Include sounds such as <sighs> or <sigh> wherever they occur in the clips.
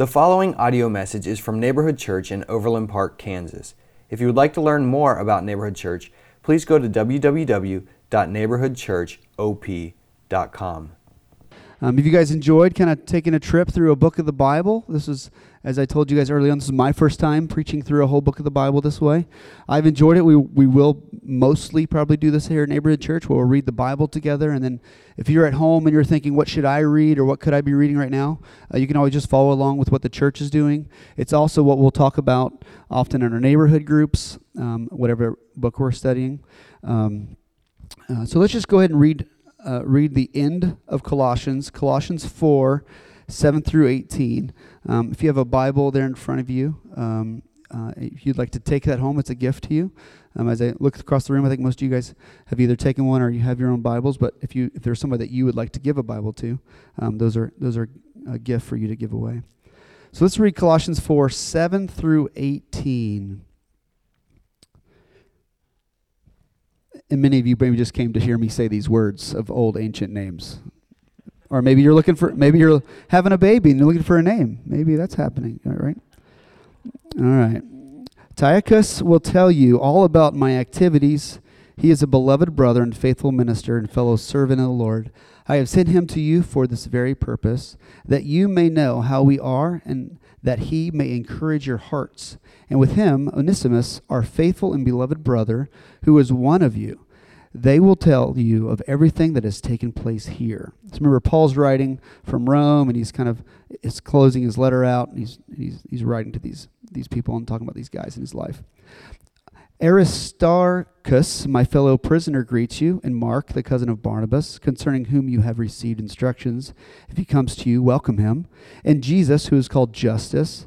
The following audio message is from Neighborhood Church in Overland Park, Kansas. If you would like to learn more about Neighborhood Church, please go to www.neighborhoodchurchop.com. Um, if you guys enjoyed kind of taking a trip through a book of the Bible, this is, as I told you guys early on, this is my first time preaching through a whole book of the Bible this way. I've enjoyed it. We, we will mostly probably do this here at Neighborhood Church where we'll read the Bible together. And then if you're at home and you're thinking, what should I read or what could I be reading right now, uh, you can always just follow along with what the church is doing. It's also what we'll talk about often in our neighborhood groups, um, whatever book we're studying. Um, uh, so let's just go ahead and read uh, read the end of Colossians, Colossians 4, 7 through 18. Um, if you have a Bible there in front of you, um, uh, if you'd like to take that home, it's a gift to you. Um, as I look across the room, I think most of you guys have either taken one or you have your own Bibles. But if you if there's somebody that you would like to give a Bible to, um, those are those are a gift for you to give away. So let's read Colossians 4, 7 through 18. And many of you maybe just came to hear me say these words of old ancient names. Or maybe you're looking for, maybe you're having a baby and you're looking for a name. Maybe that's happening, all right? All right. Tychicus will tell you all about my activities. He is a beloved brother and faithful minister and fellow servant of the Lord. I have sent him to you for this very purpose, that you may know how we are and that he may encourage your hearts. And with him, Onesimus, our faithful and beloved brother, who is one of you, they will tell you of everything that has taken place here. So remember, Paul's writing from Rome, and he's kind of is closing his letter out, and he's he's he's writing to these these people and talking about these guys in his life. Aristarchus, my fellow prisoner, greets you, and Mark, the cousin of Barnabas, concerning whom you have received instructions. If he comes to you, welcome him. And Jesus, who is called Justus.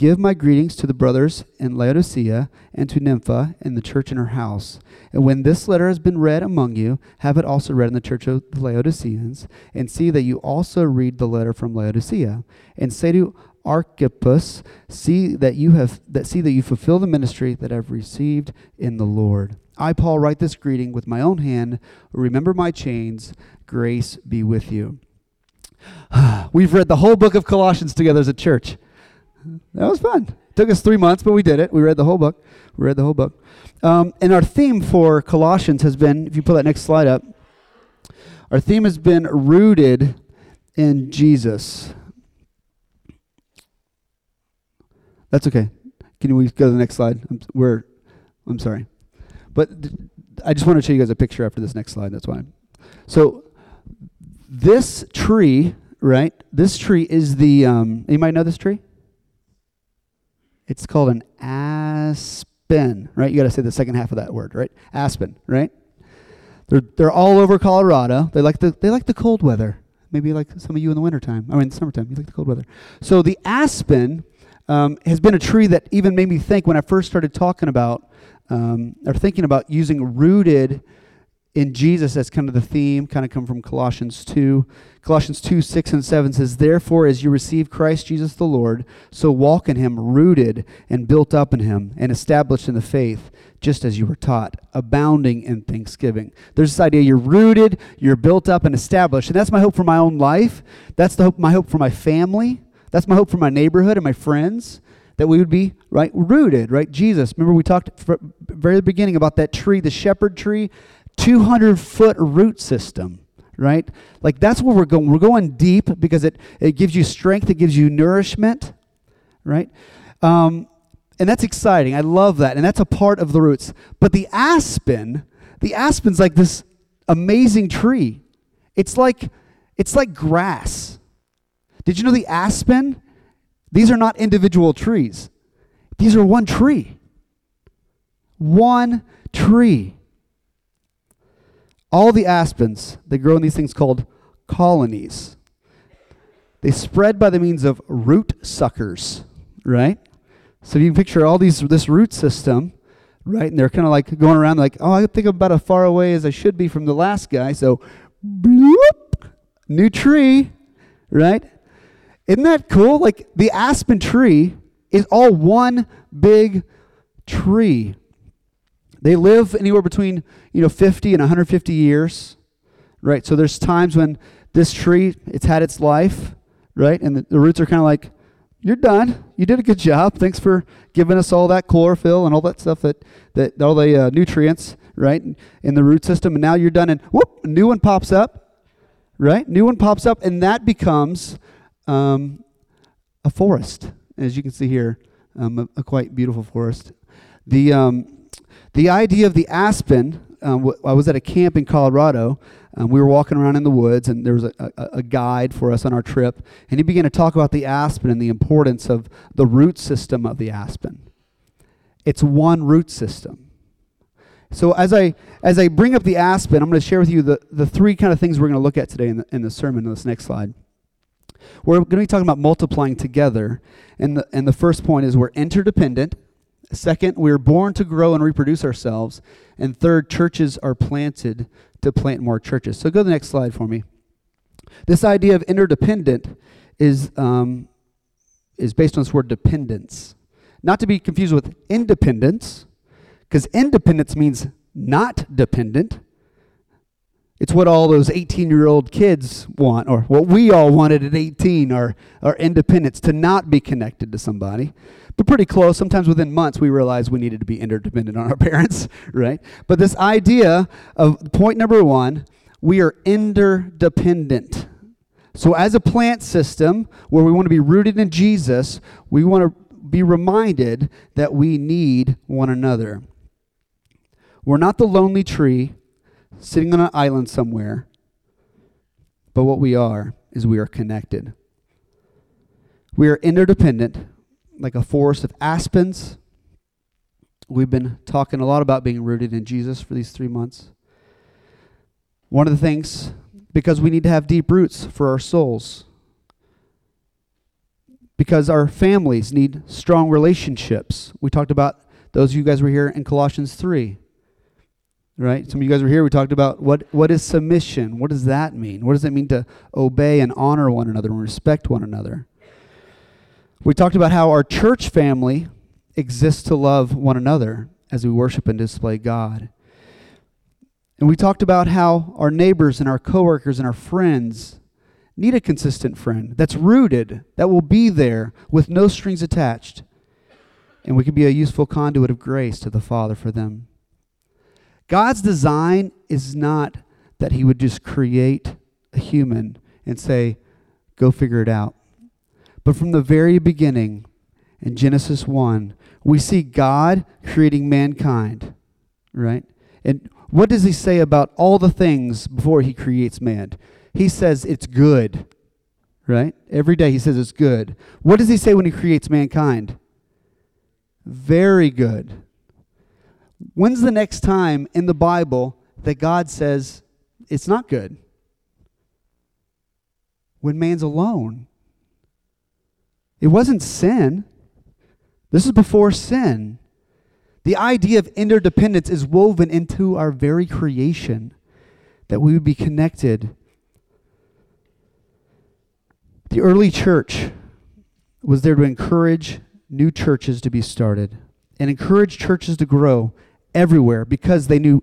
Give my greetings to the brothers in Laodicea and to Nympha in the church in her house. And when this letter has been read among you, have it also read in the church of the Laodiceans, and see that you also read the letter from Laodicea. And say to Archippus, see that you have that see that you fulfill the ministry that I've received in the Lord. I, Paul, write this greeting with my own hand. Remember my chains. Grace be with you. <sighs> We've read the whole book of Colossians together as a church. That was fun. It took us three months, but we did it. We read the whole book. We read the whole book. Um, and our theme for Colossians has been, if you pull that next slide up, our theme has been rooted in Jesus. That's okay. Can we go to the next slide? I'm, we're, I'm sorry. But th- I just want to show you guys a picture after this next slide. That's why. So this tree, right? This tree is the, um, might know this tree? It's called an aspen, right? You got to say the second half of that word, right? Aspen, right? They're, they're all over Colorado. They like the, they like the cold weather. Maybe like some of you in the wintertime. I mean, the summertime. You like the cold weather. So the aspen um, has been a tree that even made me think when I first started talking about um, or thinking about using rooted in Jesus as kind of the theme, kind of come from Colossians 2. Colossians 2, 6 and 7 says, Therefore, as you receive Christ Jesus the Lord, so walk in him, rooted and built up in him, and established in the faith, just as you were taught, abounding in thanksgiving. There's this idea you're rooted, you're built up and established. And that's my hope for my own life. That's the hope, my hope for my family. That's my hope for my neighborhood and my friends that we would be right rooted, right? Jesus. Remember we talked very beginning about that tree, the shepherd tree, 200 foot root system, right? Like that's where we're going. We're going deep because it it gives you strength, it gives you nourishment, right? Um, and that's exciting. I love that, and that's a part of the roots. But the aspen, the aspen's like this amazing tree. It's like it's like grass did you know the aspen? These are not individual trees. These are one tree. One tree. All the aspens, they grow in these things called colonies. They spread by the means of root suckers. right? So you can picture all these this root system, right? And they're kind of like going around like, oh, I think I'm about as far away as I should be from the last guy. So, bloop, new tree, right? Isn't that cool? Like the aspen tree is all one big tree. They live anywhere between, you know, 50 and 150 years, right? So there's times when this tree, it's had its life, right? And the, the roots are kind of like, you're done. You did a good job. Thanks for giving us all that chlorophyll and all that stuff that, that all the uh, nutrients, right, in the root system. And now you're done, and whoop, a new one pops up, right? New one pops up, and that becomes um, a forest, as you can see here, um, a, a, quite beautiful forest. The um, the idea of the aspen. Um, I was at a camp in Colorado um, we were walking around in the woods, and there was a, a, a, guide for us on our trip, and he began to talk about the aspen and the importance of the root system of the aspen. It's one root system. So as I as I bring up the aspen, I'm going to share with you the, the three kind of things we're going to look at today in the, in the sermon in this next slide. We're going to be talking about multiplying together, and the, and the first point is we're interdependent. Second, we're born to grow and reproduce ourselves. And third, churches are planted to plant more churches. So go to the next slide for me. This idea of interdependent is, um, is based on this word dependence. Not to be confused with independence, because independence means not dependent. It's what all those 18 year old kids want, or what we all wanted at 18, our, our independence, to not be connected to somebody. But pretty close. Sometimes within months, we realized we needed to be interdependent on our <laughs> parents, right? But this idea of point number one, we are interdependent. So, as a plant system where we want to be rooted in Jesus, we want to be reminded that we need one another. We're not the lonely tree sitting on an island somewhere, but what we are is we are connected. We are interdependent, like a forest of aspens. We've been talking a lot about being rooted in Jesus for these three months. One of the things, because we need to have deep roots for our souls, because our families need strong relationships. We talked about those of you guys were here in Colossians 3 right? Some of you guys were here. We talked about what, what is submission? What does that mean? What does it mean to obey and honor one another and respect one another? We talked about how our church family exists to love one another as we worship and display God. And we talked about how our neighbors and our coworkers and our friends need a consistent friend that's rooted, that will be there with no strings attached. And we can be a useful conduit of grace to the Father for them. God's design is not that He would just create a human and say, go figure it out. But from the very beginning, in Genesis 1, we see God creating mankind, right? And what does He say about all the things before He creates man? He says it's good, right? Every day He says it's good. What does He say when He creates mankind? Very good. When's the next time in the Bible that God says it's not good? When man's alone. It wasn't sin. This is before sin. The idea of interdependence is woven into our very creation, that we would be connected. The early church was there to encourage new churches to be started and encourage churches to grow everywhere because they knew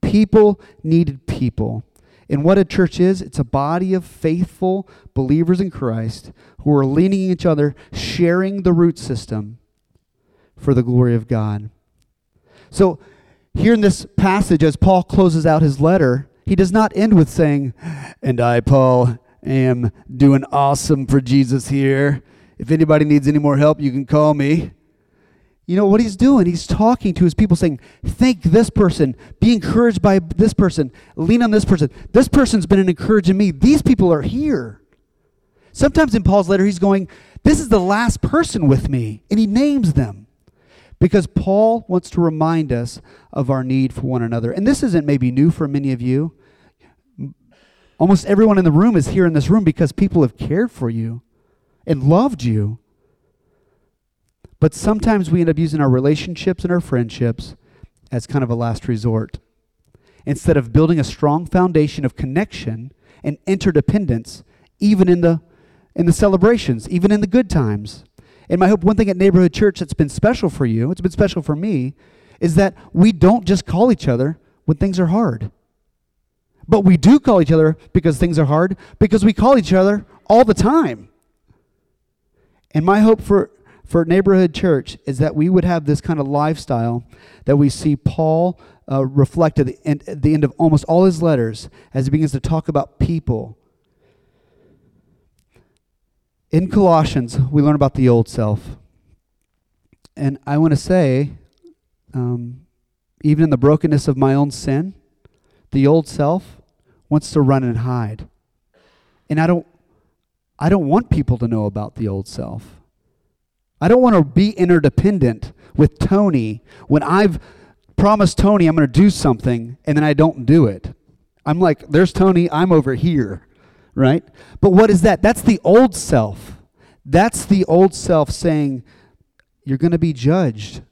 people needed people. And what a church is, it's a body of faithful believers in Christ who are leaning each other, sharing the root system for the glory of God. So, here in this passage, as Paul closes out his letter, he does not end with saying, And I, Paul, am doing awesome for Jesus here. If anybody needs any more help, you can call me. You know what he's doing? He's talking to his people saying, Thank this person, be encouraged by this person, lean on this person. This person's been an encouragement me. These people are here. Sometimes in Paul's letter, he's going, This is the last person with me. And he names them because Paul wants to remind us of our need for one another. And this isn't maybe new for many of you. Almost everyone in the room is here in this room because people have cared for you and loved you But sometimes we end up using our relationships and our friendships as kind of a last resort. Instead of building a strong foundation of connection and interdependence, even in the, in the celebrations, even in the good times. And my hope, one thing at Neighborhood Church that's been special for you, it's been special for me, is that we don't just call each other when things are hard. But we do call each other because things are hard, because we call each other all the time. And my hope for, for neighborhood church is that we would have this kind of lifestyle that we see Paul uh, reflected at the, the end of almost all his letters as he begins to talk about people. In Colossians, we learn about the old self. And I want to say, um, even in the brokenness of my own sin, the old self wants to run and hide. And I don't I don't want people to know about the old self. I don't want to be interdependent with Tony when I've promised Tony I'm going to do something and then I don't do it. I'm like, there's Tony, I'm over here, right? But what is that? That's the old self. That's the old self saying, you're going to be judged.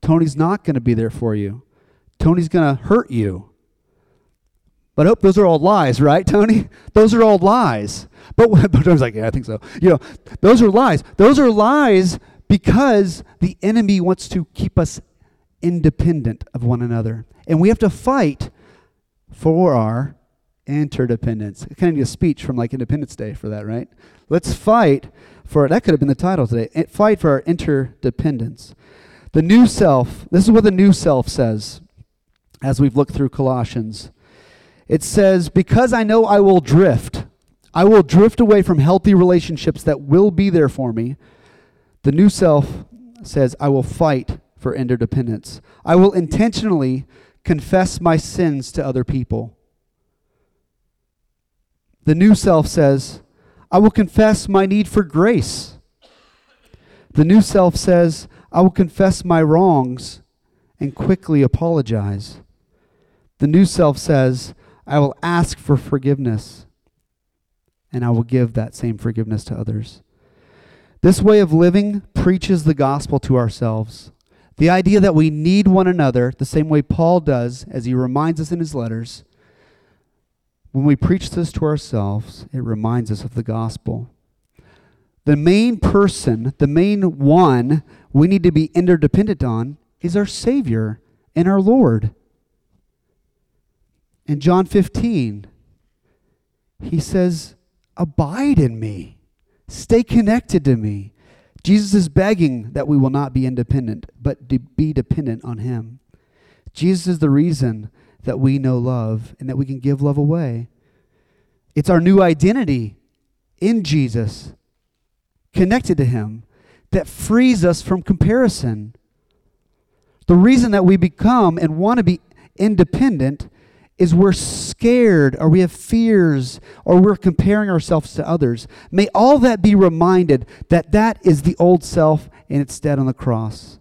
Tony's not going to be there for you. Tony's going to hurt you. But I hope those are all lies, right, Tony? <laughs> Those are all lies. But, <laughs> but Tony's like, yeah, I think so. You know, those are lies. Those are lies because the enemy wants to keep us independent of one another. And we have to fight for our interdependence. Kind of need a speech from like Independence Day for that, right? Let's fight for that could have been the title today. Eh, fight for our interdependence. The new self, this is what the new self says as we've looked through Colossians. It says, Because I know I will drift, I will drift away from healthy relationships that will be there for me. The new self says, I will fight for interdependence. I will intentionally confess my sins to other people. The new self says, I will confess my need for grace. The new self says, I will confess my wrongs and quickly apologize. The new self says, I will ask for forgiveness, and I will give that same forgiveness to others. This way of living preaches the gospel to ourselves. The idea that we need one another, the same way Paul does, as he reminds us in his letters. When we preach this to ourselves, it reminds us of the gospel. The main person, the main one we need to be interdependent on is our Savior and our Lord. In John 15, he says, Abide in me, stay connected to me. Jesus is begging that we will not be independent, but be dependent on him. Jesus is the reason that we know love and that we can give love away. It's our new identity in Jesus, connected to him, that frees us from comparison. The reason that we become and want to be independent is we're scared or we have fears or we're comparing ourselves to others. May all that be reminded that that is the old self and it's dead on the cross.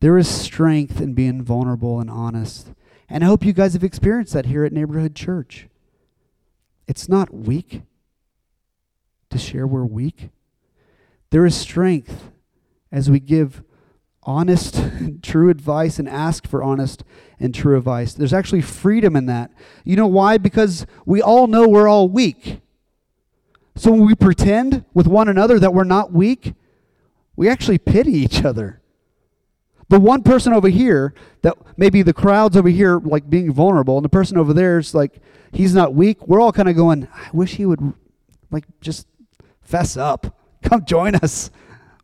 There is strength in being vulnerable and honest. And I hope you guys have experienced that here at Neighborhood Church. It's not weak to share we're weak. There is strength as we give honest <laughs> true advice and ask for honest and true advice. There's actually freedom in that. You know why? Because we all know we're all weak. So when we pretend with one another that we're not weak, we actually pity each other. The one person over here that maybe the crowd's over here like being vulnerable, and the person over there is like, he's not weak. We're all kind of going, I wish he would like just fess up. Come join us.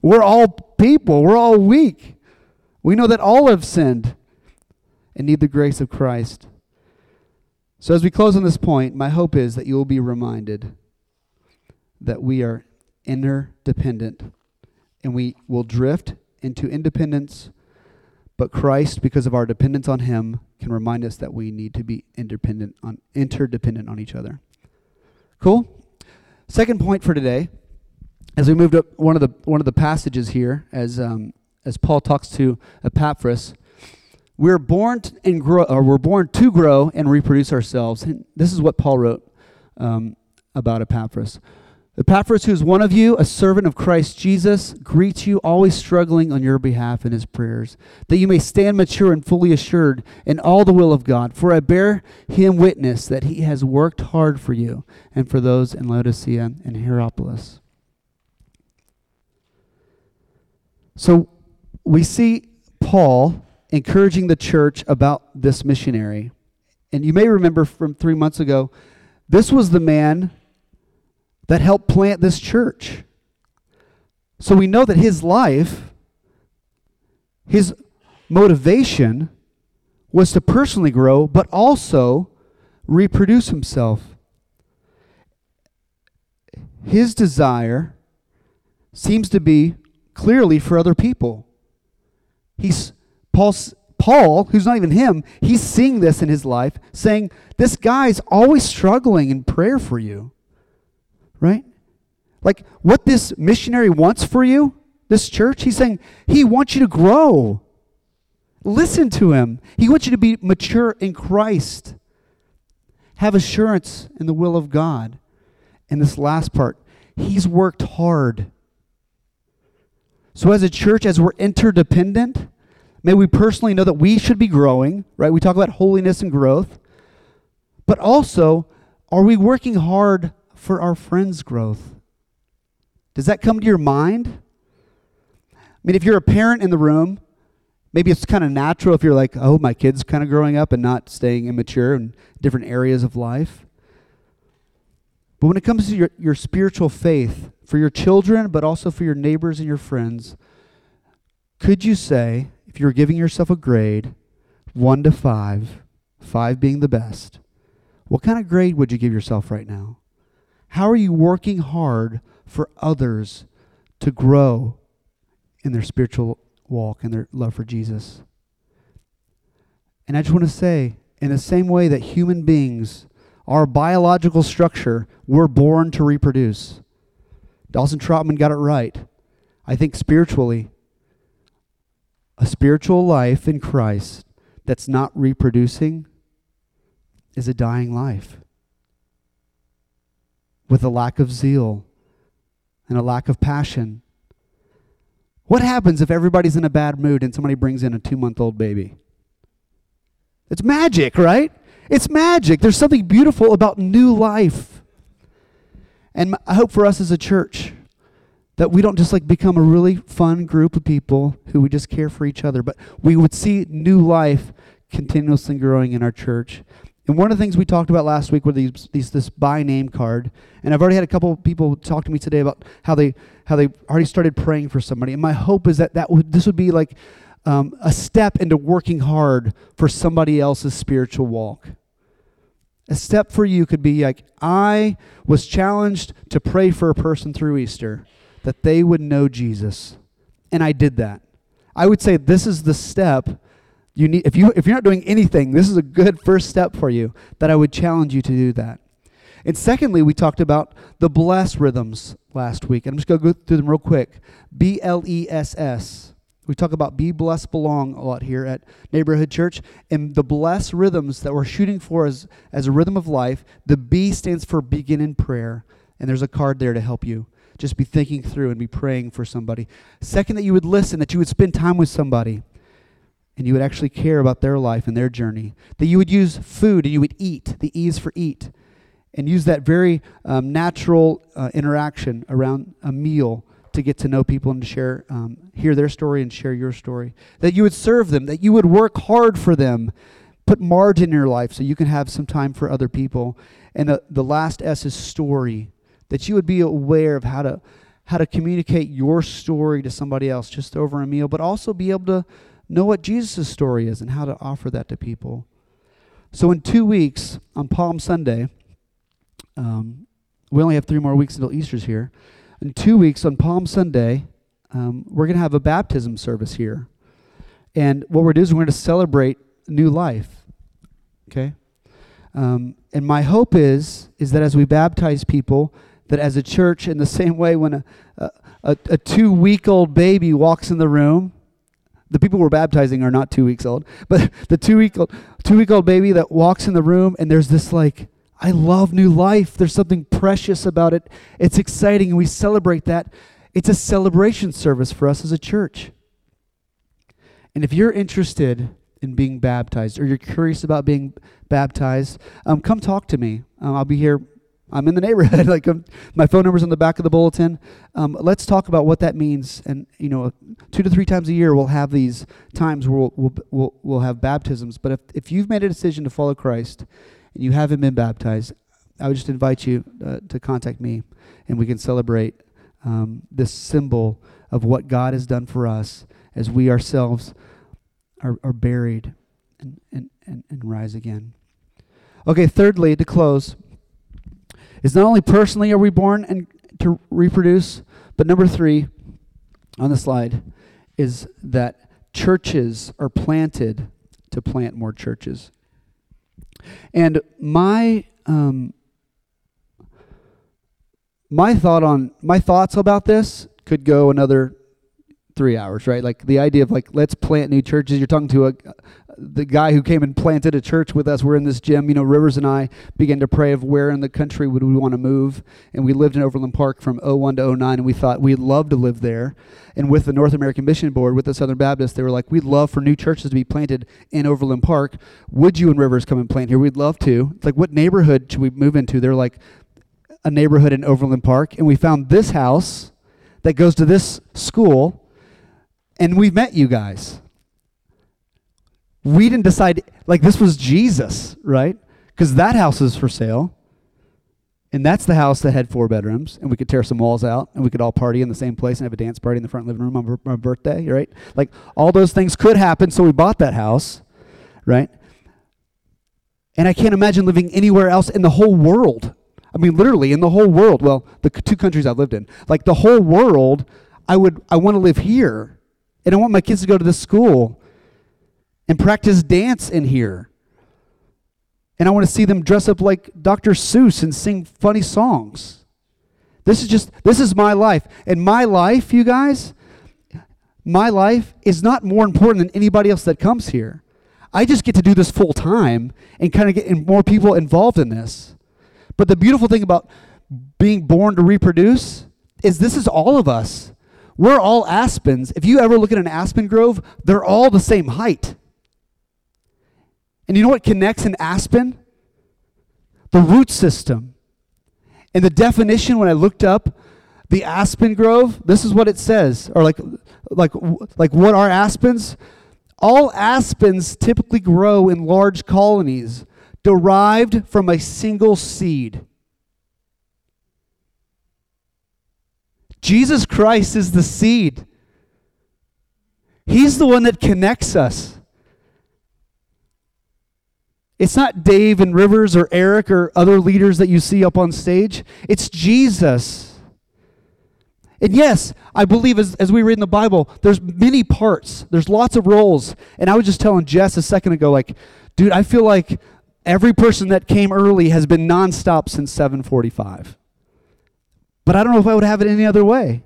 We're all people. We're all weak. We know that all have sinned and need the grace of Christ. So, as we close on this point, my hope is that you will be reminded that we are interdependent and we will drift into independence, but Christ, because of our dependence on Him, can remind us that we need to be independent on, interdependent on each other. Cool? Second point for today, as we moved up one of the one of the passages here, as um, as Paul talks to Epaphras, we're born and grow, or we're born to grow and reproduce ourselves. And this is what Paul wrote um, about Epaphras. Epaphras, who is one of you, a servant of Christ Jesus, greets you, always struggling on your behalf in his prayers, that you may stand mature and fully assured in all the will of God. For I bear him witness that he has worked hard for you and for those in Laodicea and Hierapolis. So we see Paul encouraging the church about this missionary. And you may remember from three months ago, this was the man that helped plant this church. So we know that his life, his motivation was to personally grow, but also reproduce himself. His desire seems to be clearly for other people. He's Paul's Paul, who's not even him, he's seeing this in his life, saying, This guy's always struggling in prayer for you right? Like what this missionary wants for you, this church, he's saying he wants you to grow. Listen to him. He wants you to be mature in Christ. Have assurance in the will of God. And this last part, he's worked hard. So, as a church, as we're interdependent, may we personally know that we should be growing, right? We talk about holiness and growth. But also, are we working hard for our friends' growth. Does that come to your mind? I mean, if you're a parent in the room, maybe it's kind of natural if you're like, oh, my kid's kind of growing up and not staying immature in different areas of life. But when it comes to your, your spiritual faith, for your children, but also for your neighbors and your friends, could you say, if you were giving yourself a grade, one to five, five being the best, what kind of grade would you give yourself right now? How are you working hard for others to grow in their spiritual walk and their love for Jesus? And I just want to say, in the same way that human beings, our biological structure, we're born to reproduce. Dawson Trotman got it right. I think spiritually, a spiritual life in Christ that's not reproducing is a dying life with a lack of zeal and a lack of passion. What happens if everybody's in a bad mood and somebody brings in a two month old baby? It's magic, right? It's magic. There's something beautiful about new life. And I hope for us as a church that we don't just like become a really fun group of people who we just care for each other, but we would see new life continuously growing in our church. And one of the things we talked about last week were these, these this by name card. And I've already had a couple people talk to me today about how they how they already started praying for somebody. And my hope is that that would this would be like um, a step into working hard for somebody else's spiritual walk. A step for you could be like I was challenged to pray for a person through Easter that they would know Jesus, and I did that. I would say this is the step you need, if, you, if you're not doing anything, this is a good first step for you that I would challenge you to do that. And secondly, we talked about the bless rhythms last week. And I'm just going to go through them real quick. B L E S S. We talk about be blessed, belong a lot here at Neighborhood Church. And the bless rhythms that we're shooting for as, as a rhythm of life, the B stands for begin in prayer. And there's a card there to help you. Just be thinking through and be praying for somebody. Second, that you would listen, that you would spend time with somebody and you would actually care about their life and their journey. That you would use food and you would eat, the ease for eat, and use that very um, natural uh, interaction around a meal to get to know people and to share, um, hear their story and share your story. That you would serve them, that you would work hard for them, put margin in your life so you can have some time for other people. And the, the last S is story, that you would be aware of how to how to communicate your story to somebody else just over a meal, but also be able to know what Jesus' story is and how to offer that to people. So, in two weeks, on Palm Sunday, um, we only have three more weeks until Easter's here. In two weeks, on Palm Sunday, um, we're going to have a baptism service here. And what we're doing is we're going to celebrate new life. Okay? Um, and my hope is, is that as we baptize people, that as a church, in the <laughs> same way when a, a, a two week old baby walks in the room, the people we're baptizing are not two weeks old, <laughs> but the two week old, two week old baby that walks in the room and there's this like I love new life. There's something precious about it. It's exciting, and we celebrate that. It's a celebration service for us as a church. And if you're interested in being baptized or you're curious about being baptized, um, come talk to me. Um, I'll be here. I'm in the neighborhood. <laughs> like um, my phone number's on the back of the bulletin. Um, let's talk about what that means. And you know, two to three times a year we'll have these times where we'll we'll we'll, we'll have baptisms. But if if you've made a decision to follow Christ and you haven't been baptized, I would just invite you uh, to contact me, and we can celebrate um, this symbol of what God has done for us as we ourselves are, are buried and, and, and, and rise again. Okay, thirdly, to close, is not only personally are we born and to reproduce, but number three on the slide is that churches are planted to plant more churches. And my um, my thought on my thoughts about this could go another three hours, right? Like the idea of like let's plant new churches. You're talking to a the guy who came and planted a church with us. We're in this gym. You know, Rivers and I began to pray of where in the country would we want to move, and we lived in Overland Park from 01 to 09, and we thought we'd love to live there. And with the North American Mission Board, with the Southern Baptist, they were like, we'd love for new churches to be planted in Overland Park. Would you and Rivers come and plant here? We'd love to. It's like, what neighborhood should we move into? They're like, a neighborhood in Overland Park, and we found this house that goes to this school and we've met you guys. We didn't decide, like, this was Jesus, right? Because that house is for sale. And that's the house that had four bedrooms, and we could tear some walls out, and we could all party in the same place and have a dance party in the front living room on my birthday, right? Like, all those things could happen, so we bought that house, right? And I can't imagine living anywhere else in the whole world. I mean, literally, in the whole world. Well, the two countries I've lived in, like the whole world, I would, I want to live here and I want my kids to go to this school and practice dance in here. And I want to see them dress up like Dr. Seuss and sing funny songs. This is just, this is my life. And my life, you guys, my life is not more important than anybody else that comes here. I just get to do this full time and kind of get more people involved in this. But the beautiful thing about being born to reproduce is this is all of us. We're all aspens. If you ever look at an aspen grove, they're all the same height. And you know what connects an aspen? The root system. And the definition, when I looked up the aspen grove, this is what it says, or like, like, like what are aspens? All aspens typically grow in large colonies derived from a single seed. Jesus Christ is the seed. He's the one that connects us. It's not Dave and Rivers or Eric or other leaders that you see up on stage. It's Jesus. And yes, I believe as, as we read in the Bible, there's many parts. There's lots of roles. And I was just telling Jess a second ago, like, dude, I feel like every person that came early has been nonstop since 745. But I don't know if I would have it any other way.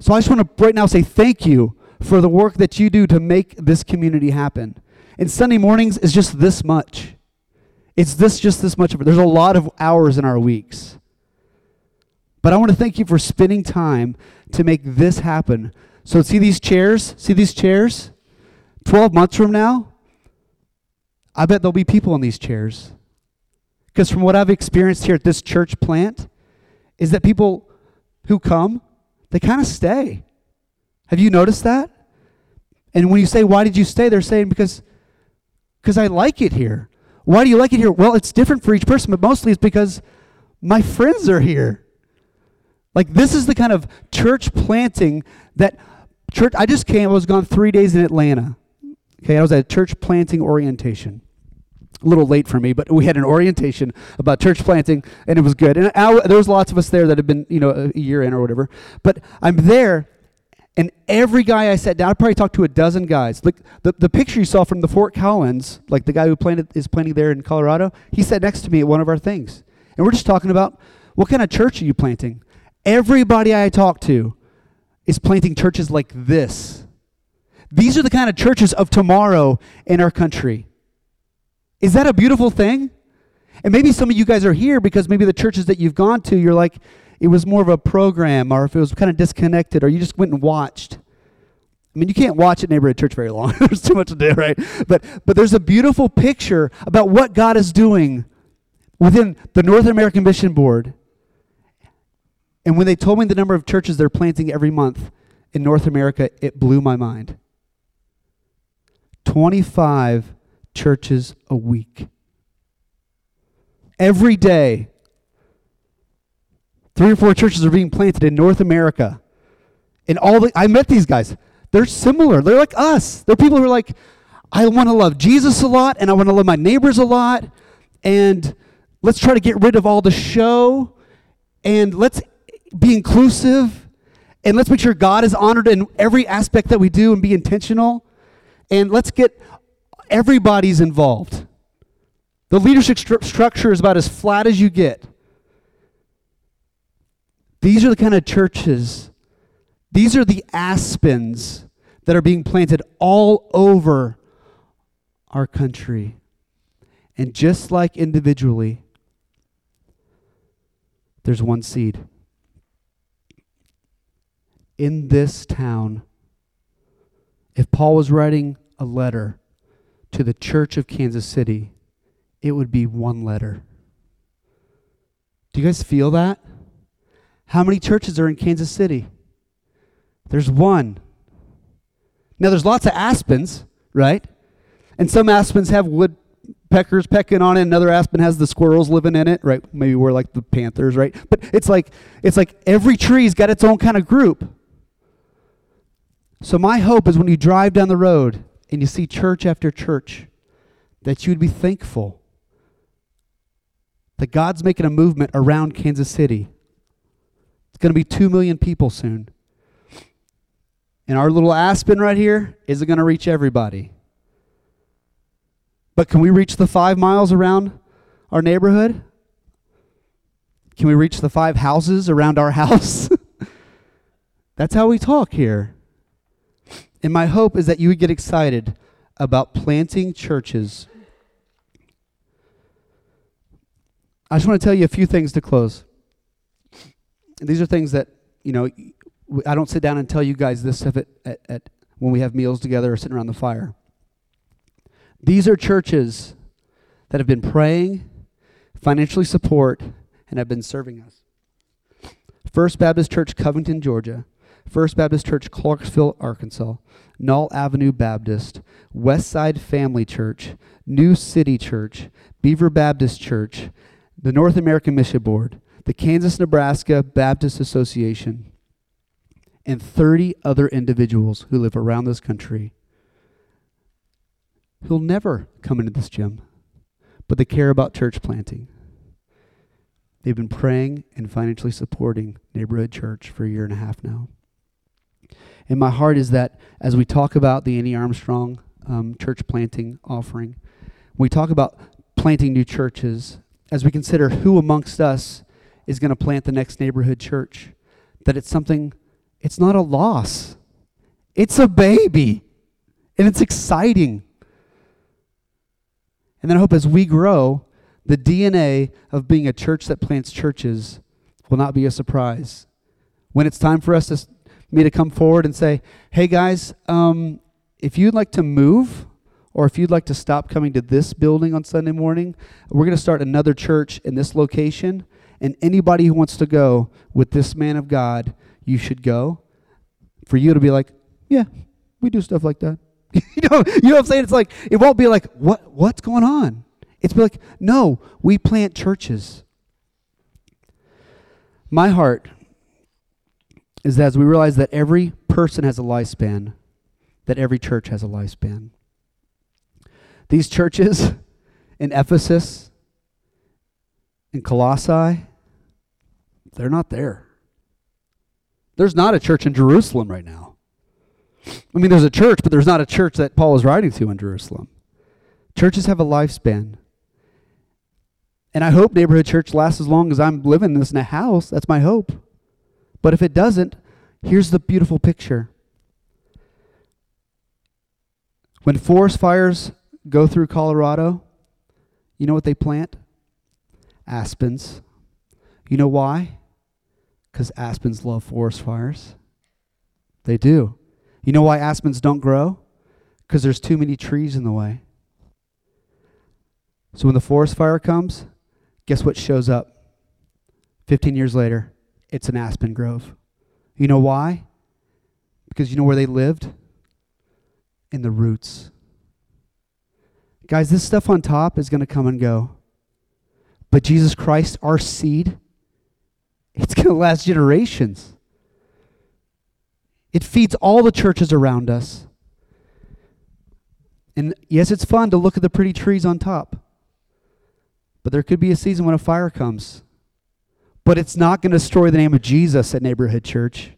So I just want to right now say thank you for the work that you do to make this community happen. And Sunday mornings is just this much. It's this just this much of it. There's a lot of hours in our weeks. But I want to thank you for spending time to make this happen. So see these chairs? See these chairs? 12 months from now, I bet there'll be people in these chairs. Because from what I've experienced here at this church plant, is that people who come, they kind of stay. Have you noticed that? And when you say, why did you stay? They're saying, because because I like it here. Why do you like it here? Well, it's different for each person, but mostly it's because my friends are here. Like this is the kind of church planting that church I just came, I was gone three days in Atlanta. Okay, I was at a church planting orientation a little late for me, but we had an orientation about church planting, and it was good. And I, there was lots of us there that had been, you know, a year in or whatever. But I'm there, and every guy I sat down, I probably talked to a dozen guys. Like the, the picture you saw from the Fort Collins, like the guy who planted is planting there in Colorado, he sat next to me at one of our things. And we're just talking about what kind of church are you planting? Everybody I talk to is planting churches like this. These are the kind of churches of tomorrow in our country. Is that a beautiful thing? And maybe some of you guys are here because maybe the churches that you've gone to, you're like, it was more of a program, or if it was kind of disconnected, or you just went and watched. I mean, you can't watch at neighborhood church very long. <laughs> there's too much to do, right? But but there's a beautiful picture about what God is doing within the North American Mission Board. And when they told me the number of churches they're planting every month in North America, it blew my mind. 25 churches a week. Every day, three or four churches are being planted in North America. And all the, I met these guys. They're similar. They're like us. They're people who are like, I want to love Jesus a lot and I want to love my neighbors a lot. And let's try to get rid of all the show and let's be inclusive and let's make sure God is honored in every aspect that we do and be intentional. And let's get everybody's involved. The leadership stru- structure is about as flat as you get. These are the kind of churches, these are the aspens that are being planted all over our country. And just like individually, there's one seed. In this town, if Paul was writing a letter to the church of Kansas City, it would be one letter. Do you guys feel that? How many churches are in Kansas City? There's one. Now, there's lots of aspens, right? And some aspens have woodpeckers pecking on it. Another aspen has the squirrels living in it, right? Maybe we're like the panthers, right? But it's like it's like every tree's got its own kind of group. So my hope is when you drive down the road and you see church after church, that you'd be thankful that God's making a movement around Kansas City. It's going to be 2 million people soon. And our little Aspen right here isn't going to reach everybody. But can we reach the five miles around our neighborhood? Can we reach the five houses around our <laughs> house? That's how we talk here. And my hope is that you would get excited about planting churches I just want to tell you a few things to close. These are things that, you know, I don't sit down and tell you guys this stuff at, at, at when we have meals together or sitting around the fire. These are churches that have been praying, financially support, and have been serving us. First Baptist Church, Covington, Georgia. First Baptist Church, Clarksville, Arkansas. Knoll Avenue Baptist. Westside Family Church. New City Church. Beaver Baptist Church the North American Mission Board, the Kansas Nebraska Baptist Association, and 30 other individuals who live around this country who'll never come into this gym, but they care about church planting. They've been praying and financially supporting Neighborhood Church for a year and a half now. And my heart is that as we talk about the Annie Armstrong um, church planting offering, we talk about planting new churches as we consider who amongst us is going to plant the next neighborhood church, that it's something, it's not a loss. It's a baby. And it's exciting. And then I hope as we grow, the DNA of being a church that plants churches will not be a surprise. When it's time for us to me to come forward and say, "Hey guys, um, if you'd like to move, or if you'd like to stop coming to this building on Sunday morning, we're going to start another church in this location. And anybody who wants to go with this man of God, you should go. For you to be like, yeah, we do stuff like that. <laughs> you know, you know what I'm saying? It's like it won't be like, what what's going on? It's be like, no, we plant churches. My heart is that as we realize that every person has a lifespan, that every church has a lifespan. These churches <laughs> in Ephesus, in Colossae, they're not there. There's not a church in Jerusalem right now. I mean, there's a church, but there's not a church that Paul is writing to in Jerusalem. Churches have a lifespan. And I hope neighborhood church lasts as long as I'm living this in a house. That's my hope. But if it doesn't, here's the beautiful picture. When forest fires go through Colorado, You know what they plant? Aspens. You know why? Because aspens love forest fires. They do. You know why aspens don't grow? Because there's too many trees in the way. So when the forest fire comes, guess what shows up? 15 years later, it's an aspen grove. You know why? Because you know where they lived? In the roots. Guys, this stuff on top is going to come and go. But Jesus Christ, our seed, it's <laughs> going to last generations. It feeds all the churches around us. And yes, it's fun to look at the pretty trees on top. But there could be a season when a fire comes. But it's not going to destroy the name of Jesus at Neighborhood Church.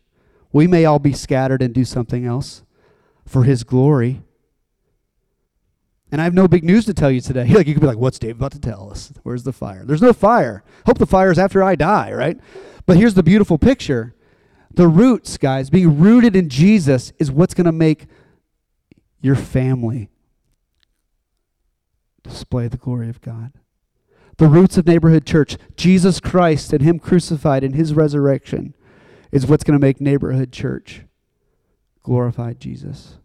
We may all be scattered and do something else for his glory. And I have no big news to tell you today. <laughs> Like you could be like, "What's Dave about to tell us? Where's the fire?" There's no fire. Hope the fire is after I die, right? But here's the beautiful picture. The roots, guys, being rooted in Jesus is what's going to make your family display the glory of God. The roots of neighborhood church, Jesus Christ and Him crucified and His resurrection, is what's going to make neighborhood church glorify Jesus.